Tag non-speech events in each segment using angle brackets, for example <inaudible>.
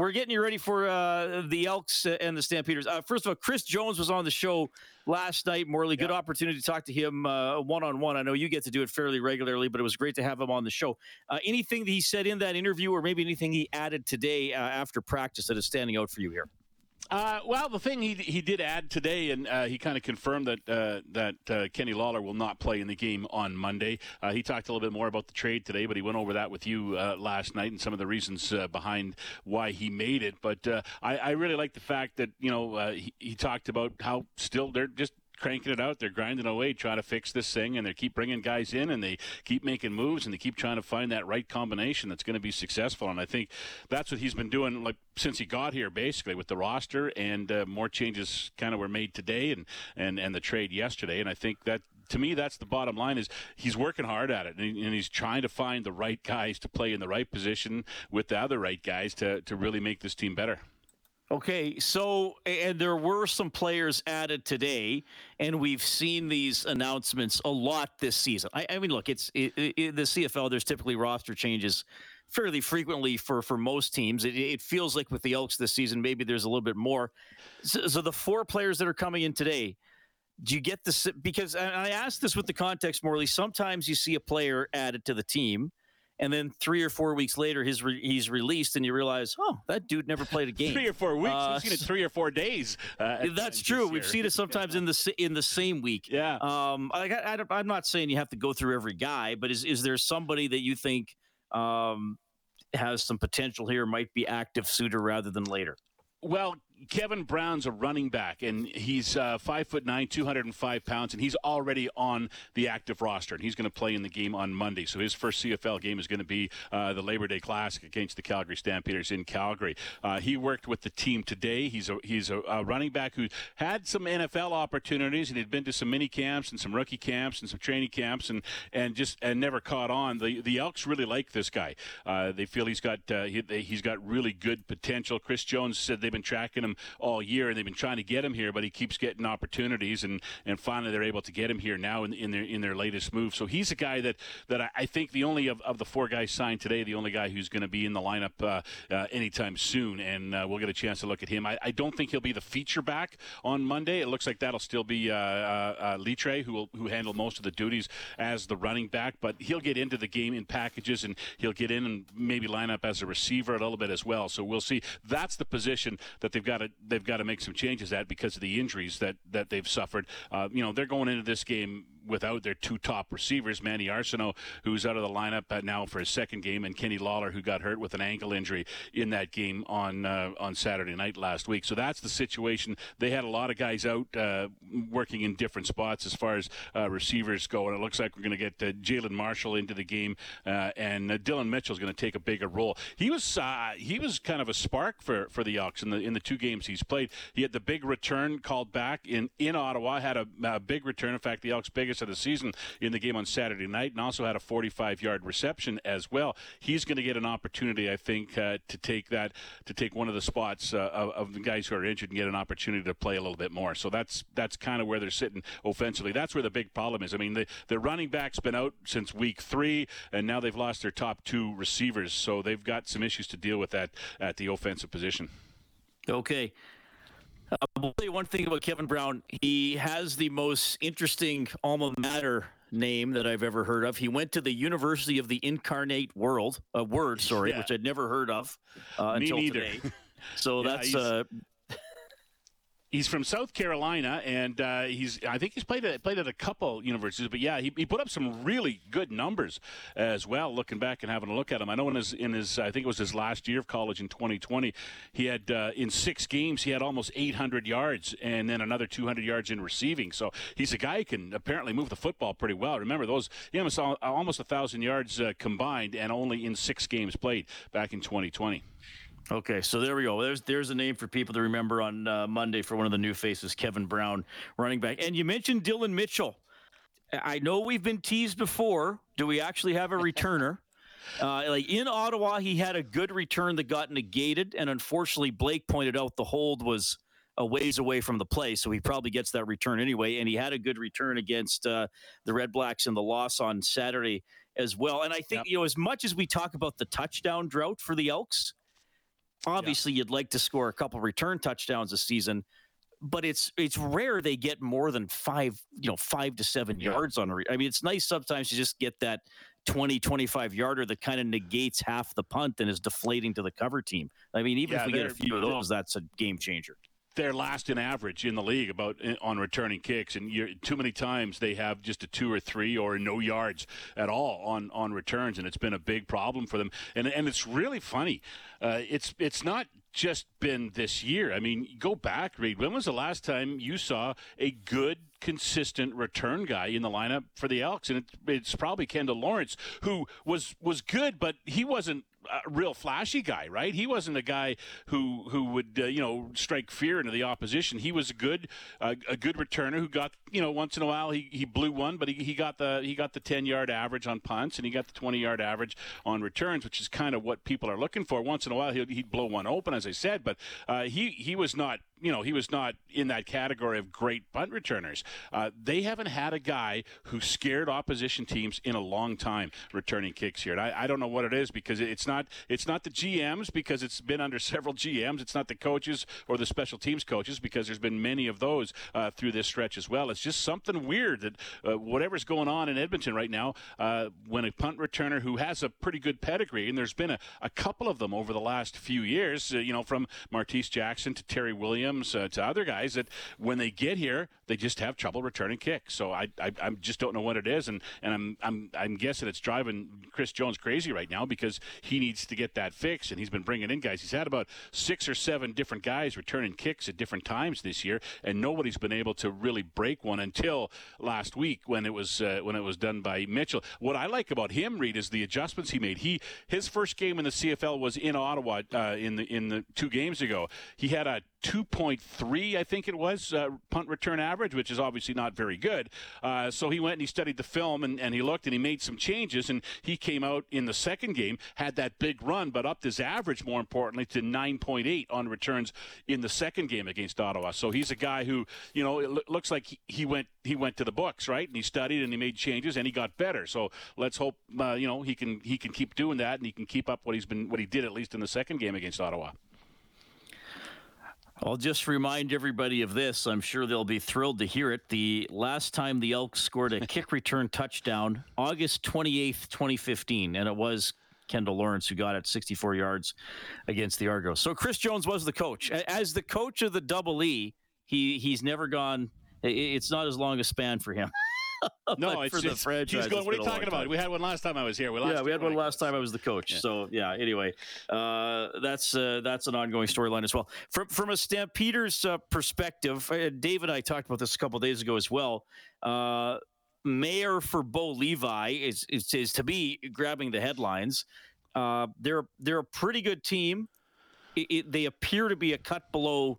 we're getting you ready for uh, the Elks and the Stampeders. Uh, first of all, Chris Jones was on the show last night. Morley, good opportunity to talk to him one on one. I know you get to do it fairly regularly, but it was great to have him on the show. Uh, anything that he said in that interview, or maybe anything he added today uh, after practice that is standing out for you here? Uh, well, the thing he he did add today, and uh, he kind of confirmed that uh, that uh, Kenny Lawler will not play in the game on Monday. Uh, he talked a little bit more about the trade today, but he went over that with you uh, last night and some of the reasons behind why he made it. But I, I, really like the fact that you know he, he talked about how still they're just cranking it out. They're grinding away, trying to fix this thing, and they keep bringing guys in, and they keep making moves, and they keep trying to find that right combination that's going to be successful. And I think that's what he's been doing, like since he got here, basically with the roster, and uh, more changes kind of were made today, and and and the trade yesterday. And I think that to me, that's the bottom line. Is he's working hard at it, and, and, he's trying to find the right guys to play in the right position with the other right guys to to really make this team better. Okay, so and there were some players added today, and we've seen these announcements a lot this season. I, I mean, look, it's it, it, the CFL. There's typically roster changes fairly frequently for for most teams. It, it, feels like with the Elks this season, maybe there's a little bit more. So, so the four players that are coming in today, do you get the because I asked this with the context, Morley. Sometimes you see a player added to the team and then three or four weeks later, his re- he's released, and you realize, oh, that dude never played a <laughs> game. three or four weeks. Uh, We've seen it three or four days. Uh, that's true. We've seen it sometimes in the in the same week. <laughs> Yeah. Um, I, I, am not saying you have to go through every guy, but is is there somebody that you think um, has some potential here, might be active sooner rather than later? Well, Kevin Brown's a running back, and he's uh, five foot nine, two hundred and five pounds, and he's already on the active roster, and he's going to play in the game on Monday. So his first CFL game is going to be uh, the Labor Day Classic against the Calgary Stampeders in Calgary. Uh, he worked with the team today. He's a he's a, a, running back who had some NFL opportunities, and he'd been to some mini camps and some rookie camps and some training camps, and and just and never caught on. The the Elks really like this guy. Uh, they feel he's got uh, he, he's got really good potential. Chris Jones said they've been tracking him him all year, and they've been trying to get him here, but he keeps getting opportunities, and, and finally they're able to get him here now in, in their in their latest move. So he's a guy that that I, I think the only of, of the four guys signed today, the only guy who's going to be in the lineup uh, uh, anytime soon, and uh, we'll get a chance to look at him. I, I, don't think he'll be the feature back on Monday. It looks like that'll still be uh, uh, uh Litre, who will who handle most of the duties as the running back, but he'll get into the game in packages, and he'll get in and maybe line up as a receiver a little bit as well. So we'll see. That's the position that they've got to they've got to make some changes at because of the injuries that that they've suffered. Uh, you know, they're going into this game without their two top receivers, Manny Arceneaux, who's out of the lineup now for his second game, and Kenny Lawler, who got hurt with an ankle injury in that game on uh, on Saturday night last week. So that's the situation. They had a lot of guys out uh, working in different spots as far as uh, receivers go, and it looks like we're going to get uh, Jalen Marshall into the game, uh, and uh, Dillon Mitchell is going to take a bigger role. He was he was kind of a spark for, for the Elks in the in the two games he's played. He had the big return called back in in Ottawa, had a, a big return. In fact, the Elks' biggest of the season in the game on Saturday night, and also had a 45-yard reception as well. He's going to get an opportunity, I think, uh, to take that to take one of the spots uh, of, of, the guys who are injured and get an opportunity to play a little bit more. So that's that's kind of where they're sitting offensively. That's where the big problem is. I mean, the the running back's been out since week three, and now they've lost their top two receivers, so they've got some issues to deal with that at the offensive position. Okay. Uh, I'll tell you one thing about Kevin Brown. He has the most interesting alma mater name that I've ever heard of. He went to the University of the Incarnate World, a uh, word, sorry, yeah. which I'd never heard of uh, until neither. today. So <laughs> yeah, that's uh, He's from South Carolina, and uh, he's I think he's played at, played at a couple universities, but yeah, he, he put up some really good numbers as well. Looking back and having a look at him, I know in his in his I think it was his last year of college in 2020, he had uh, in six games he had almost 800 yards and then another 200 yards in receiving. So he's a guy who can apparently move the football pretty well. Remember those he almost almost a thousand yards uh, combined and only in six games played back in 2020. Okay, so there we go. There's there's a name for people to remember on uh, Monday for one of the new faces, Kevin Brown, running back. And you mentioned Dillon Mitchell. I know we've been teased before. Do we actually have a returner? <laughs> Uh, like in Ottawa, he had a good return that got negated, and unfortunately, Blake pointed out the hold was a ways away from the play, so he probably gets that return anyway. And he had a good return against uh, the Red Blacks in the loss on Saturday as well. And I think yep. you know, as much as we talk about the touchdown drought for the Elks, Obviously, yeah. you'd like to score a couple return touchdowns a season, but it's it's rare they get more than five, you know, five to seven yeah. yards on. Re- I mean, it's nice sometimes to just get that 20, 25 yarder that kind of negates half the punt and is deflating to the cover team. I mean, even yeah, if we get a few of those, that's a game changer they're last in average in the league about eh, on returning kicks, and you're too many times they have just a two or three or no yards at all on on returns, and it's been a big problem for them. And and it's really funny. Uh, it's it's not just been this year. I mean, go back, Reid. When was the last time you saw a good consistent return guy in the lineup for the Elks, and it, it's probably Kendial Lawrence, who was was good, but he wasn't a real flashy guy, right? He wasn't a guy who who would uh, you know strike fear into the opposition. He was a good uh, a good returner who got you know once in a while he, he blew one, but he, he got the he got the ten yard average on punts and he got the twenty yard average on returns, which is kind of what people are looking for. Once in a while he'd, he'd blow one open, as I said, but uh, he he was not you know, he was not in that category of great punt returners. Uh, they haven't had a guy who scared opposition teams in a long time returning kicks here. And I, I, don't know what it is because it's not it's not the GMs because it's been under several GMs. It's not the coaches or the special teams coaches because there's been many of those uh, through this stretch as well. It's just something weird that uh, whatever's going on in Edmonton right now, uh, when a punt returner who has a pretty good pedigree, and there's been a, a couple of them over the last few years, uh, you know, from Martese Jackson to Terry Williams Williams uh, to other guys that when they get here, they just have trouble returning kicks. So I, I, I just don't know what it is, and, and I'm, I'm, I'm guessing it's driving Chris Jones crazy right now because he needs to get that fixed, and he's been bringing in guys. He's had about six or seven different guys returning kicks at different times this year, and nobody's been able to really break one until last week when it was uh, when it was done by Mitchell. What I like about him, Reid, is the adjustments he made. He his first game in the CFL was in Ottawa uh, in the in the two games ago. He had a 2.3, I think it was, uh, punt return average, which is obviously not very good. Uh, so he went and he studied the film and, and he looked and he made some changes. And he came out in the second game, had that big run, but upped his average, more importantly, to 9.8 on returns in the second game against Ottawa. So he's a guy who, you know, it looks like he, he went he went to the books, right? And he studied and he made changes and he got better. So let's hope, uh, you know, he can he can keep doing that and he can keep up what he's been what he did at least in the second game against Ottawa. I'll just remind everybody of this. I'm sure they'll be thrilled to hear it. The last time the Elks scored a <laughs> kick return touchdown, August 28th, 2015, and it was Kendial Lawrence who got it 64 yards against the Argos. So Chris Jones was the coach. As the coach of the Double E, he he's never gone. It's not as long a span for him. <laughs> <laughs> no, it's, for the franchise. He's going. What are you talking about? We had one last time I was here. We yeah, we had one last time I was the coach. Yeah. So yeah. Anyway, uh, that's uh, that's an ongoing storyline as well. From from a Stampeders uh, perspective, uh, Dave and I talked about this a couple days ago as well. Uh, Maier for Bo Levi is, is, is to be grabbing the headlines. Uh, they're they're a pretty good team. It, it, they appear to be a cut below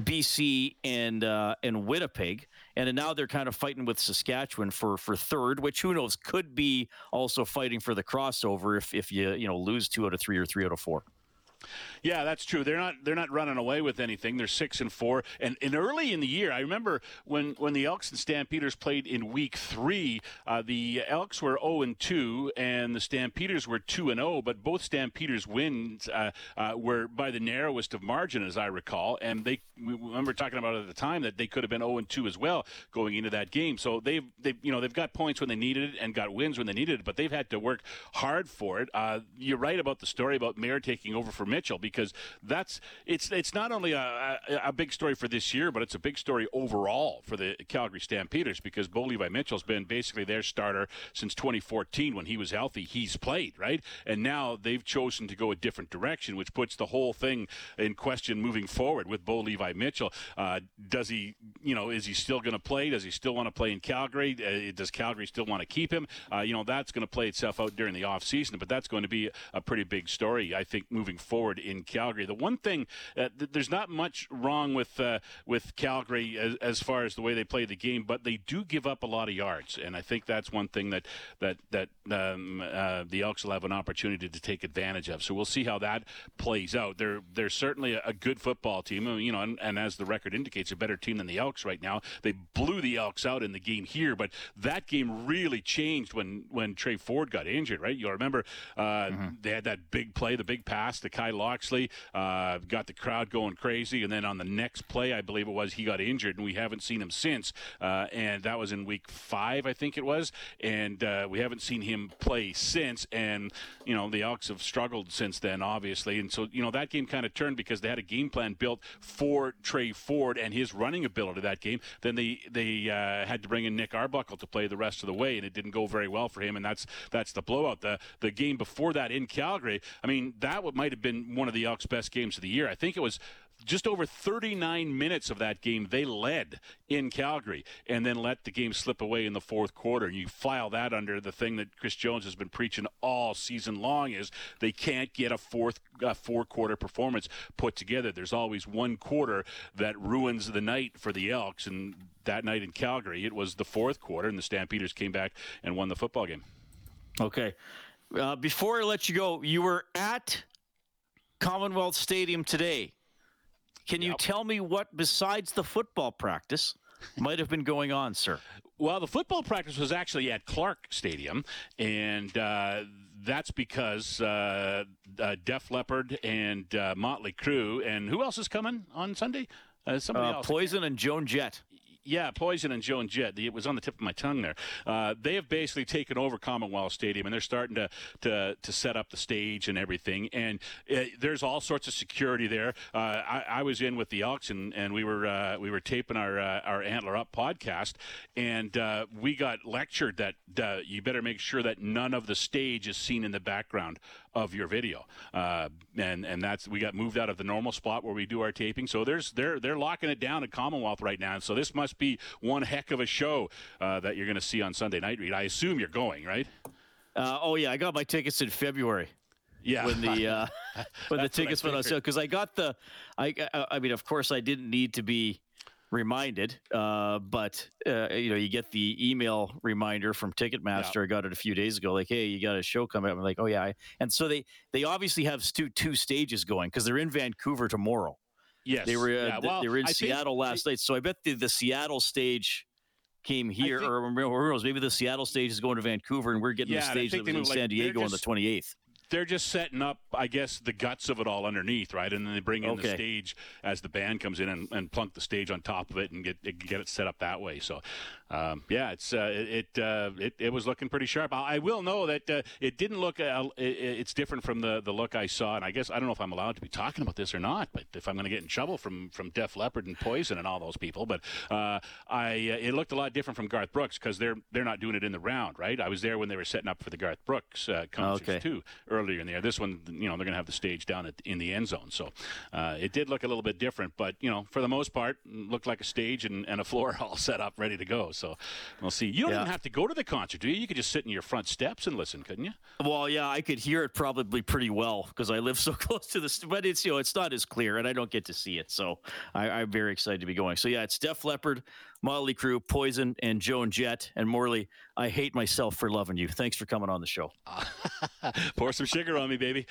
BC and uh, and Winnipeg, and now they're kind of fighting with Saskatchewan for for third, which who knows could be also fighting for the crossover if if you you know lose two out of three or three out of four. Yeah, that's true. They're not they're not running away with anything. They're six and four. And, and early in the year, I remember when when the Elks and Stampeders played in week three, uh, the Elks were zero and two, and the Stampeders were two and zero. Oh, but both Stampeders wins uh, uh, were by the narrowest of margin, as I recall. And they we remember talking about at the time that they could have been zero and two as well going into that game. So they've they you know they've got points when they needed it and got wins when they needed it, but they've had to work hard for it. Uh, you're right about the story about Maier taking over for Mitchell because that's it's it's not only a, a, big story for this year, but it's a big story overall for the Calgary Stampeders because Bo Levi Mitchell's been basically their starter since 2014 when he was healthy. He's played right, and now they've chosen to go a different direction, which puts the whole thing in question moving forward with Bo Levi Mitchell. Uh, does he, you know, is he still going to play? Does he still want to play in Calgary? Uh, does Calgary still want to keep him? Uh, you know, that's going to play itself out during the offseason, but that's going to be a pretty big story, I think, moving forward in Calgary. The one thing, uh, th- there's not much wrong with uh, with Calgary as, as, far as the way they play the game, but they do give up a lot of yards, and I think that's one thing that that that um, uh, the Elks will have an opportunity to take advantage of. So we'll see how that plays out. They're they're certainly a, a good football team, you know, and, and, as the record indicates, a better team than the Elks right now. They blew the Elks out in the game here, but that game really changed when when Tre Ford got injured. Right, you'll remember uh, mm-hmm. they had that big play, the big pass to Kyle Locksley, uh, got the crowd going crazy, and then on the next play, I believe it was, he got injured, and we haven't seen him since. Uh, and that was in week five, I think it was, and uh, we haven't seen him play since. And you know, the Elks have struggled since then, obviously, and so you know that game kind of turned because they had a game plan built for Tre Ford and his running ability that game. Then they they uh, had to bring in Nick Arbuckle to play the rest of the way, and it didn't go very well for him, and that's that's the blowout. The the game before that in Calgary, I mean, that might have been one of the Elks' best games of the year. I think it was just over 39 minutes of that game they led in Calgary and then let the game slip away in the fourth quarter. And you file that under the thing that Chris Jones has been preaching all season long is they can't get a fourth uh, four quarter performance put together. There's always one quarter that ruins the night for the Elks and that night in Calgary it was the fourth quarter and the Stampeders came back and won the football game. Okay. Uh, before I let you go, you were at Commonwealth Stadium today. Can you tell me what, besides the football practice, might have been going on, sir? Well, the football practice was actually at Clark Stadium, and uh, that's because uh, uh, Def Leppard and uh, Motley Crue, and who else is coming on Sunday? Uh, somebody uh, else. Poison and Joan Jett. Yeah, Poison and Joan Jett. It was on the tip of my tongue there. Uh, they have basically taken over Commonwealth Stadium, and they're starting to to, to set up the stage and everything. And uh, there's all sorts of security there. Uh, I, I, was in with the Elks, and, and we were uh, we were taping our uh, our Antler Up podcast, and uh, we got lectured that you better make sure that none of the stage is seen in the background of your video. And and that's we got moved out of the normal spot where we do our taping. So there's they're they're locking it down at Commonwealth right now. And so this must be one heck of a show uh, that you're going to see on Sunday night. Reid, I assume you're going, right? Uh, oh yeah, I got my tickets in February. Yeah, when the uh, <laughs> when the tickets went on sale because I got the I I mean of course I didn't need to be reminded. Uh, but uh, you know, you get the email reminder from Ticketmaster. Yeah. I got it a few days ago, like, "Hey, you got a show coming up." I'm like, "Oh yeah," and so they they obviously have two two stages going because they're in Vancouver tomorrow. Yes, they were uh, yeah, well, they were in I Seattle last night. So I bet the the Seattle stage came here, think, or, or maybe the Seattle stage is going to Vancouver, and we're getting yeah, the stage that was in San Diego just, on the 28th they're just setting up, I guess, the guts of it all underneath, right? And then they bring in okay. the stage as the band comes in and, and plunk the stage on top of it and get get it set up that way. So um, yeah, it's uh, it uh, it, it was looking pretty sharp. I, I will know that uh, it didn't look. Uh, it, it's different from the, the look I saw, and I guess I don't know if I'm allowed to be talking about this or not. But if I'm going to get in trouble from from Def Leppard and Poison and all those people, but uh, I uh, it looked a lot different from Garth Brooks because they're they're not doing it in the round, right? I was there when they were setting up for the Garth Brooks concerts okay. too earlier in the year. This one, you know, they're going to have the stage down at, in the end zone, so uh, it did look a little bit different. But you know, for the most part, looked like a stage and, and a floor <laughs> all set up, ready to go. So we'll see. You don't yeah. even have to go to the concert, do you? You could just sit in your front steps and listen, couldn't you? Well, yeah, I could hear it probably pretty well because I live <laughs> so close to the. But it's you know it's not as clear, and I don't get to see it, so I, am very excited to be going. So yeah, it's Def Leppard, Motley Crue, Poison, and Joan Jett and Morley. I hate myself for loving you. Thanks for coming on the show. <laughs> Pour some sugar on me, baby.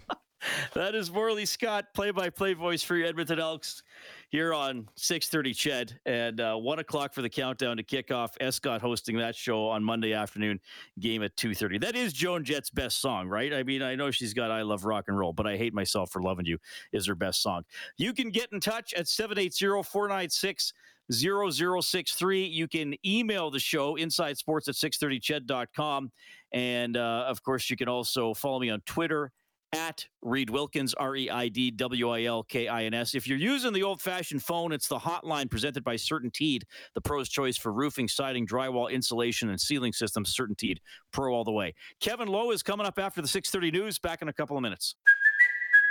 <laughs> that is Morley Scott, play-by-play voice for your Edmonton Elks here on 6:30 Ched and uh, one o'clock for the countdown to kickoff. Escott hosting that show on Monday afternoon, game at 2:30. That is Joan Jett's best song, right? I mean, I know she's got "I Love Rock and Roll," but I hate myself for loving you is her best song. You can get in touch at 780-496- 0063. You can email the show inside sports at 630ched.com. And uh, of course, you can also follow me on Twitter at Reid Wilkins, R E I D W I L K I N S. If you're using the old fashioned phone, it's the hotline presented by CertainTeed, the pro's choice for roofing, siding, drywall, insulation, and ceiling systems. CertainTeed, pro all the way. Kevin Lowe is coming up after the 6:30 news. Back in a couple of minutes.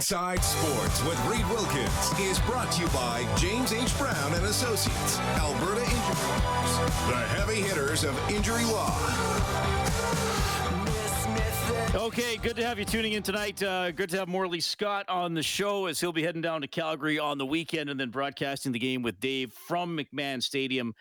Inside Sports with Reid Wilkins is brought to you by James H. Brown and Associates, Alberta Injury Lawyers, the heavy hitters of injury law. Okay, good to have you tuning in tonight. Uh, good to have Morley Scott on the show as he'll be heading down to Calgary on the weekend and then broadcasting the game with Dave from McMahon Stadium.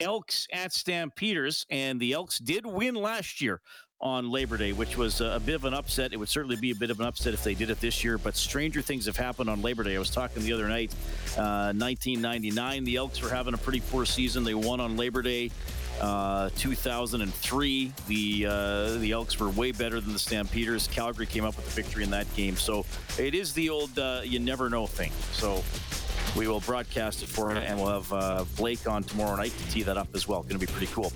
Elks at Stampeders, and the Elks did win last year on Labor Day, which was a, bit of an upset. It would certainly be a bit of an upset if they did it this year, but stranger things have happened on Labor Day. I was talking the other night, uh, 1999, the Elks were having a pretty poor season. They won on Labor Day. Uh, 2003, the uh, the Elks were way better than the Stampeders. Calgary came up with the victory in that game. So it is the old uh, you never know thing. So we will broadcast it for you, and we'll have uh, Blake on tomorrow night to tee that up as well. Going to be pretty cool.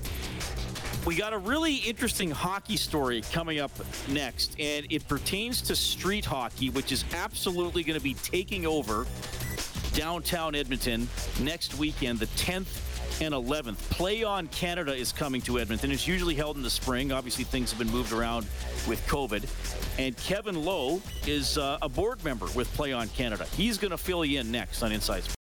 We got a really interesting hockey story coming up next, and it pertains to street hockey, which is absolutely going to be taking over downtown Edmonton next weekend, the 10th and 11th. Play on Canada is coming to Edmonton. It's usually held in the spring. Obviously, things have been moved around with COVID. And Kevin Lowe is uh, a board member with Play on Canada. He's going to fill you in next on Inside Sports.